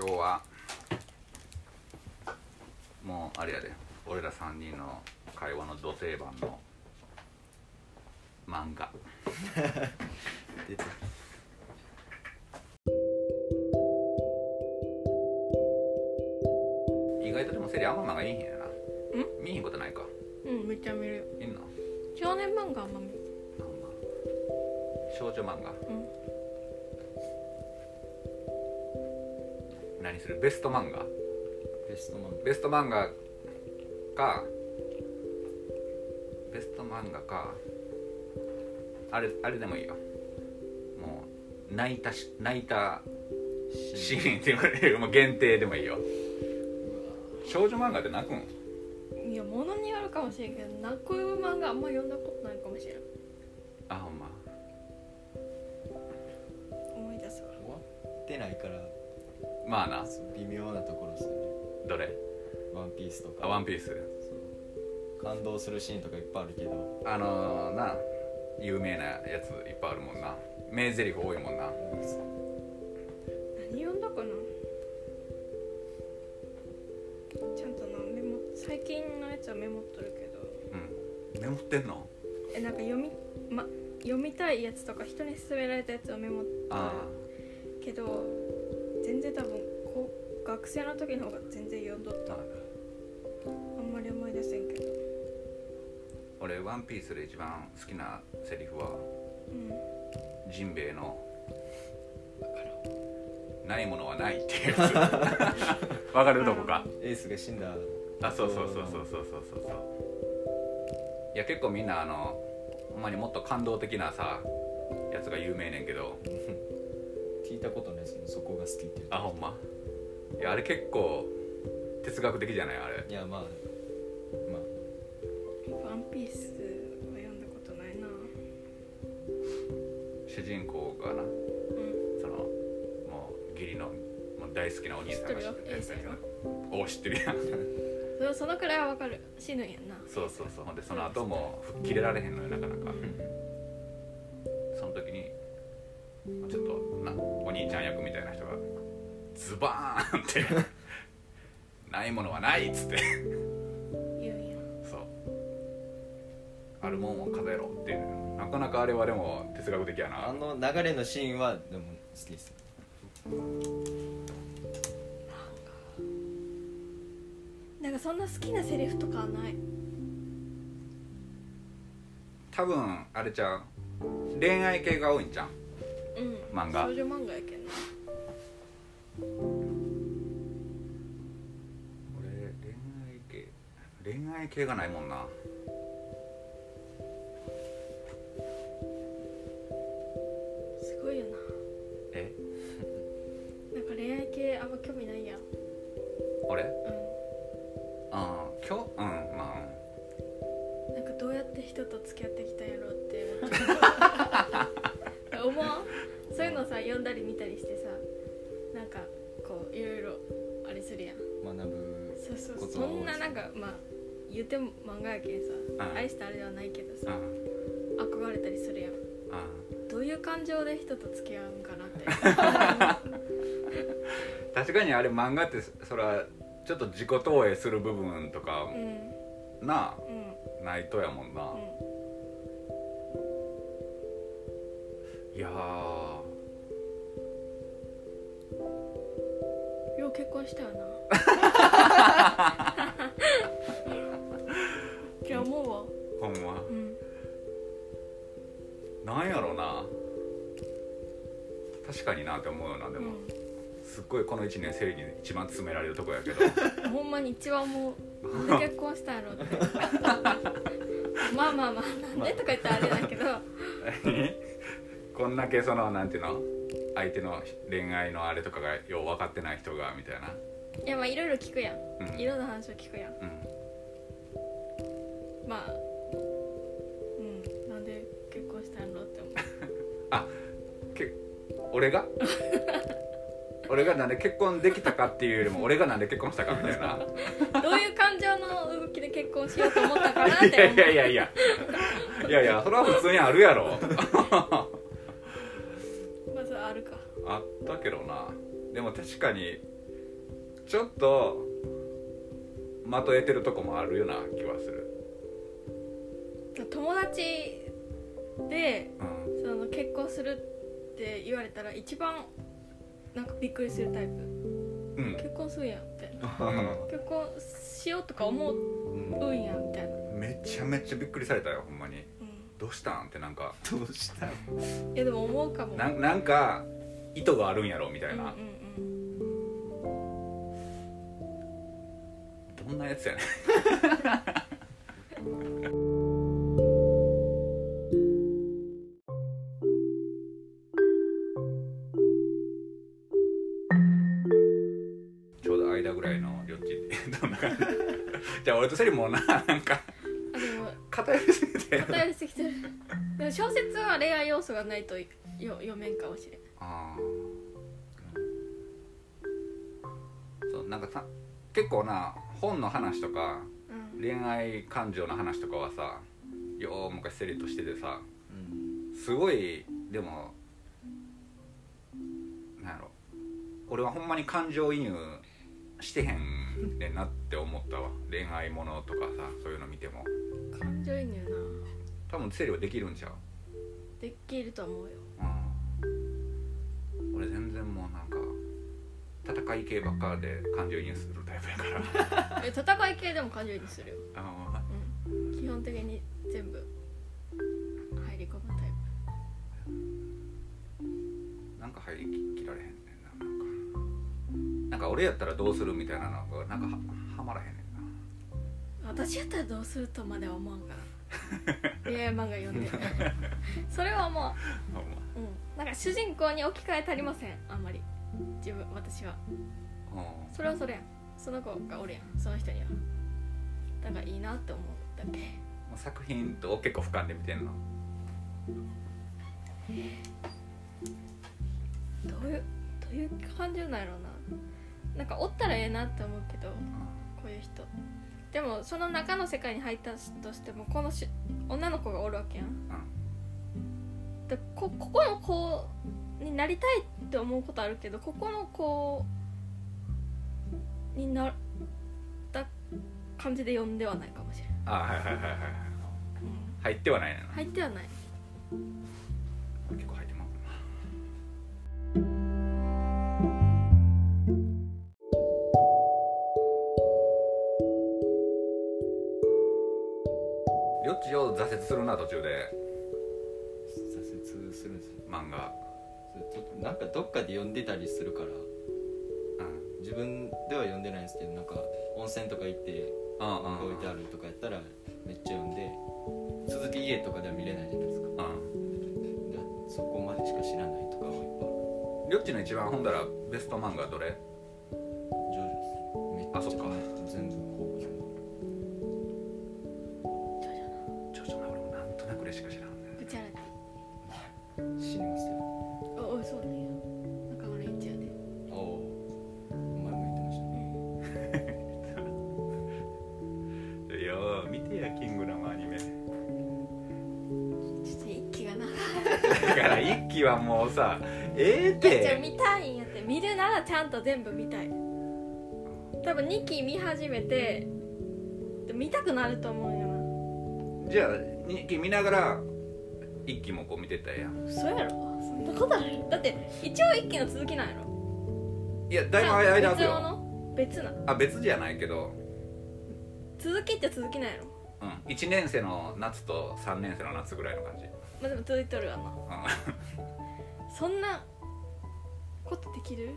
今日はもうあれやで俺ら3人の会話のど定番の漫画。出て意外とでもセリあんま漫画いいんやな。見えへんことないか。うんめっちゃ見る。よいんの？少年漫画あんま見る少女漫画。うん何する？ベスト漫画。ベストマンベスト漫画か。ベスト漫画か。あれあれでもいいよ。もう泣いたし泣いたシーン。っていう もう限定でもいいよ。少女漫画って泣くん？いやものによるかもしれんけど泣く漫画あんま読んだことないかもしれん。あほんま。思い出すわ。終わってないからまあな。微妙なところですよね。どれ？ワンピースとか。あワンピース。そう。感動するシーンとかいっぱいあるけど。あのー、な有名なやついっぱいあるもんな。名台詞多いもんな。何読んだかな？ちゃんとなメモ最近のやつはメモっとるけど。うん。メモってんの？えなんか読みま読みたいやつとか人に勧められたやつをメモっとあるけど全然多分こう学生の時の方が全然読んどった。ああんまり思い出せんけど。俺ワンピースで一番好きなセリフはうん。ジンベエのないものはないっていうやつ。わかる？どこか？エースが死んだあそうそうそうそうそうそうそう。そういや結構みんなあのほんまにもっと感動的なさやつが有名ねんけど聞いたことないですねそこが好きって言うあほんま？いやあれ結構哲学的じゃない？あれ。いやまあまあ。ワンピースは読んだことないな。主人公がなうん。そのもう義理のもう大好きなお兄さんが知ってるよ。やつやけどお知ってるやん。そそのくらいはわかる。死ぬんやんな。そうそうそう。ほんでその後も吹っ切れられへんのよなかなか。そバーンって「ないものはない」っつって。言うんや。そう。あるもんを数えろっていう。なかなかあれはでも哲学的やあなの流れのシーンはでも好きですなんか。そんな好きなセリフとかはない。多分あれちゃう。恋愛系が多いんじゃんうん。漫画。少女漫画やけんな俺恋愛系恋愛系がないもんな。すごいよえ？な なんか恋愛系あんま興味ないやん。俺？うああ今日うんまあ。んなんかどうやって人と付き合ってきたんやろうって思わん そういうのさ読んだり見たりしてさいろいろあれするやん。学ぶそうそうことは多いそんななんかまあ言っても漫画やけんさうん愛したあれではないけどうんさ憧れたりするやん。うんどういう感情で人と付き合うんかなって。確かにあれ漫画ってそらちょっと自己投影する部分とかうん。なうん。あないとやもんな、うん。いやー結婚したよな。いや思うわ。ほんま。うん。なんやろな。確かになって思うよなでも、すっごいこの1年生理に一番詰められるとこやけど。うん、ほんまに一番思う。なんで結婚したんやろって。まあまあまあなんでとか言ったらあれだけど。こんだけそのなんていうの？相手の恋愛のあれとかがよう分かってない人がみたいな、いやまあいろいろ聞くやん。うん。いろんな話を聞くやん。うん、まあうん。なんで結婚したんやろって思う。け俺が？俺がなんで結婚できたかっていうよりも俺がなんで結婚したかみたいな。どういう感情の動きで結婚しようと思ったかなっていや思う。いやいやいや。いやいやそれは普通にあるやろでも確かにちょっと的得てるとこもあるような気はする。友達でうん。その結婚するって言われたら一番なんかびっくりするタイプ。うん。結婚するやんみたいな。う結婚しようとか思うんやみたいな、めちゃめちゃびっくりされたよほんまに。うどうしたん？ってなんか。どうしたのん、いやでも思うかも。ななんか意図があるんやろみたいな、うんうんどんなやつやねん。ちょうど間ぐらいのりょっちってどんな感じ？じゃあ俺とセリもななんか。偏りすぎて。偏りすぎてる。でも小説は恋愛要素がないとよ読めんかもしれんそうなんかさ結構な本の話とかうん。恋愛感情の話とかはさよう昔セリとしててさうん。すごいでもなんやろ。俺はほんまに感情移入してへんねんなって思ったわ。恋愛ものとかさそういうの見ても。感情移入な。多分セリはできるんちゃう？できると思うよ。うん俺全然もうなんか戦い系ばっかで感情移入するタイプやから。え戦い系でも感情移入するよ、あうん、基本的に全部入り込むタイーなんか入りきられへんねんななんか。なんか俺やったらどうするみたいなのがなんかははまらへんねんな。プ私やったらどうするとまでは思わんから。恋愛漫画読んで。それは思うなんか主人公に置き換え足りません？あんまり。自分私は。うんそれはそれやん。その子がおるやん。その人には。だからいいなって思うだけ。もう作品と結構俯瞰で見てんの。どういうどういう感じなんやろうな。なんかおったらええなって思うけどこういう人。でもその中の世界に入ったとしてもこのし女の子がおるわけやんでこここの子になりたいって思うことあるけどここの子になった感じで読んではないかもしれない、あはいはいはいはいはい。うん。入ってはないな。入ってはない。結構入っ漫画。それちょっとなんかどっかで読んでたりするから。うん。自分では読んでないんですけどなんか温泉とか行って置いてあるとかやったらめっちゃ読んで続き家とかでは見れないじゃないですか。うんでそこまでしか知らないとかはいっぱいある。りょっちの一番本だらベスト漫画どれ？ジョジョです。めっちゃあそっか。全部ほぼから一期はもうさええっじゃあて見たいんやって。見るならちゃんと全部見たい。多分2期見始めてで見たくなると思うんよな。じゃあ2期見ながら1期もこう見てったやん。嘘やろ。そんなことある。だって一応1期の続きなんやろ。いやだいぶ間空く別よの？別な。あ別じゃないけど、続きって続きなんやろ。うん、1年生の夏と3年生の夏ぐらいの感じ、まあでも続いとるわな。うんそんなことできる？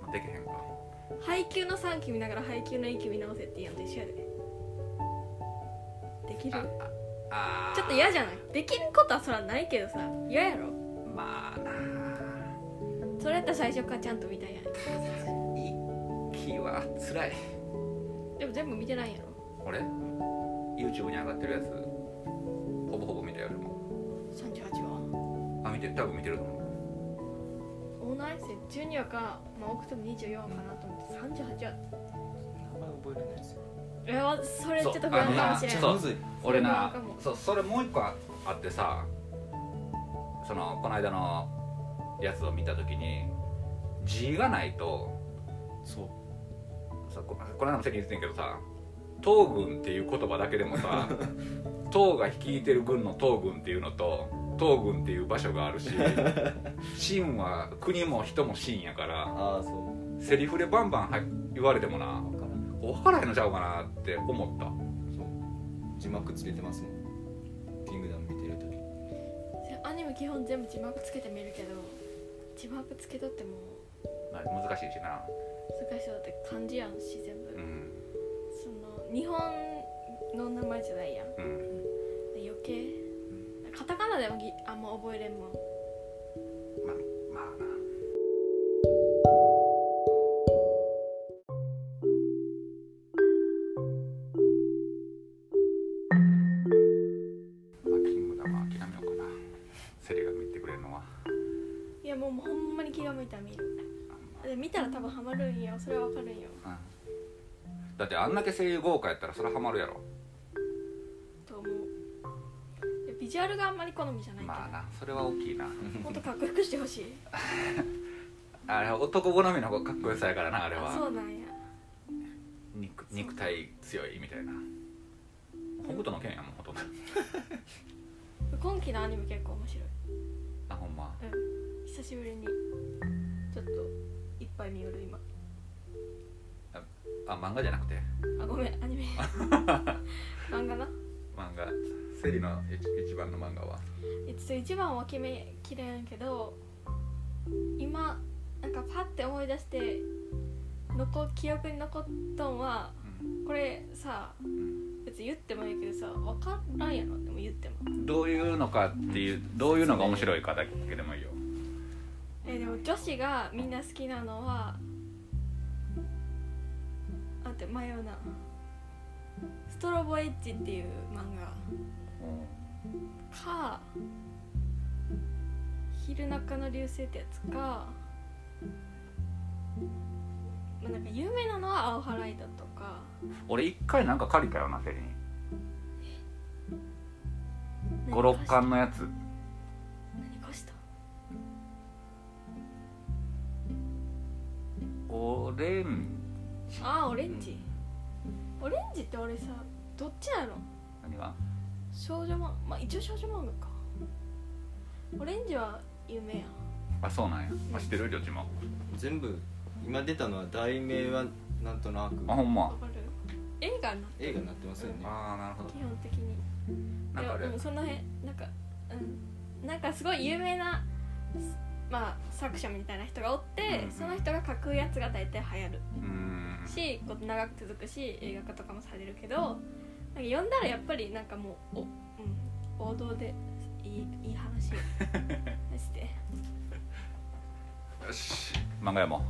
まあできへんか。配給の3期見ながら配給の1期見直せって言うのと一緒やで。できる？ああちょっと嫌じゃない？できることはそらないけどさ嫌やろ。まあなそれやったら最初からちゃんと見たいやん。1期はつらい。でも全部見てないんやろ。俺？YouTube に上がってるやつ。ほぼほぼ見たよ俺も。38話？あ見て多分見てると思うオーナーエッセ12話か、まあ、多くても24話かなと思って38話名前覚えれないですよいやそれちょっと不安かもしれないそう。むずい俺なそうそれもう一個あってさそのこの間のやつを見た時に字がないとそう。さここの間も席言ってんけどさ東軍っていう言葉だけでもさ 東が率いてる軍の東軍っていうのと東軍っていう場所があるし 秦は国も人も秦やからああそう。セリフでバンバンは言われてもな分からへんのちゃうかなって思った。そう。字幕つけてますもん。キングダム見てる時。アニメ基本全部字幕つけて見るけど字幕つけとってもまあ難しいしな。難しそうだって漢字やんし全部、うん。その日本の名前じゃないやん。でうん。余計カタカナでもぎあんま覚えれんもん。まあまあなまあキングダムは諦めようかなセリが見てくれるのはいやもうほんまに気が向いたら見るで見たら多分ハマるんよそれはわかるんようんだってあんだけ声優豪華やったらそれはハマるやろジュアルがあんまり好みじゃないけど、まあなそれは大きいな。もっとかっこよくしてほしい。あれは男好みのかっこよさやからなあれあはそうなんや。肉肉体強いみたいな。北斗の剣やもんほとんど。今期のアニメ結構面白い。あほんま。うん。久しぶりに。ちょっといっぱい見よる今。あ漫画じゃなくて。あごめんアニメ。漫画な漫画セリの一一番の漫画は？えちょっと一番は決めきれんけど今なんかパッて思い出して残記憶に残っとんはこれさうん。別に言ってもいいけどさ分からんやろでも言っても。どういうのかっていうどういうのが面白いかだけでもいいよ。えでも女子がみんな好きなのはあって迷うなストロボエッジっていう漫画。か昼中の流星ってやつか、まあ、なんか有名なのは青ハライドとか。俺一回なんか借りたよなセリに。何56貸し巻のやつ。何貸した？オレンああオレンジ、オレンジって俺さどっちなの？何が？少女漫画まあ一応少女漫画か。オレンジは有名やん。あそうなんや、あ、知ってる？どっちも。全部今出たのは題名はなんとなく。あほんま？わかる？映画になって映画になってますよね。ああなるほど。基本的に。なんかあれでもうんその辺なんかうん。なんかすごい有名なまあ作者みたいな人がおって、うんうん。その人が書くやつが大体流行る。うーん。しこう長く続くし映画化とかもされるけどなんか読んだらやっぱりなんかもうお、うん、王道でいいいい話よマジでよし。漫画やもう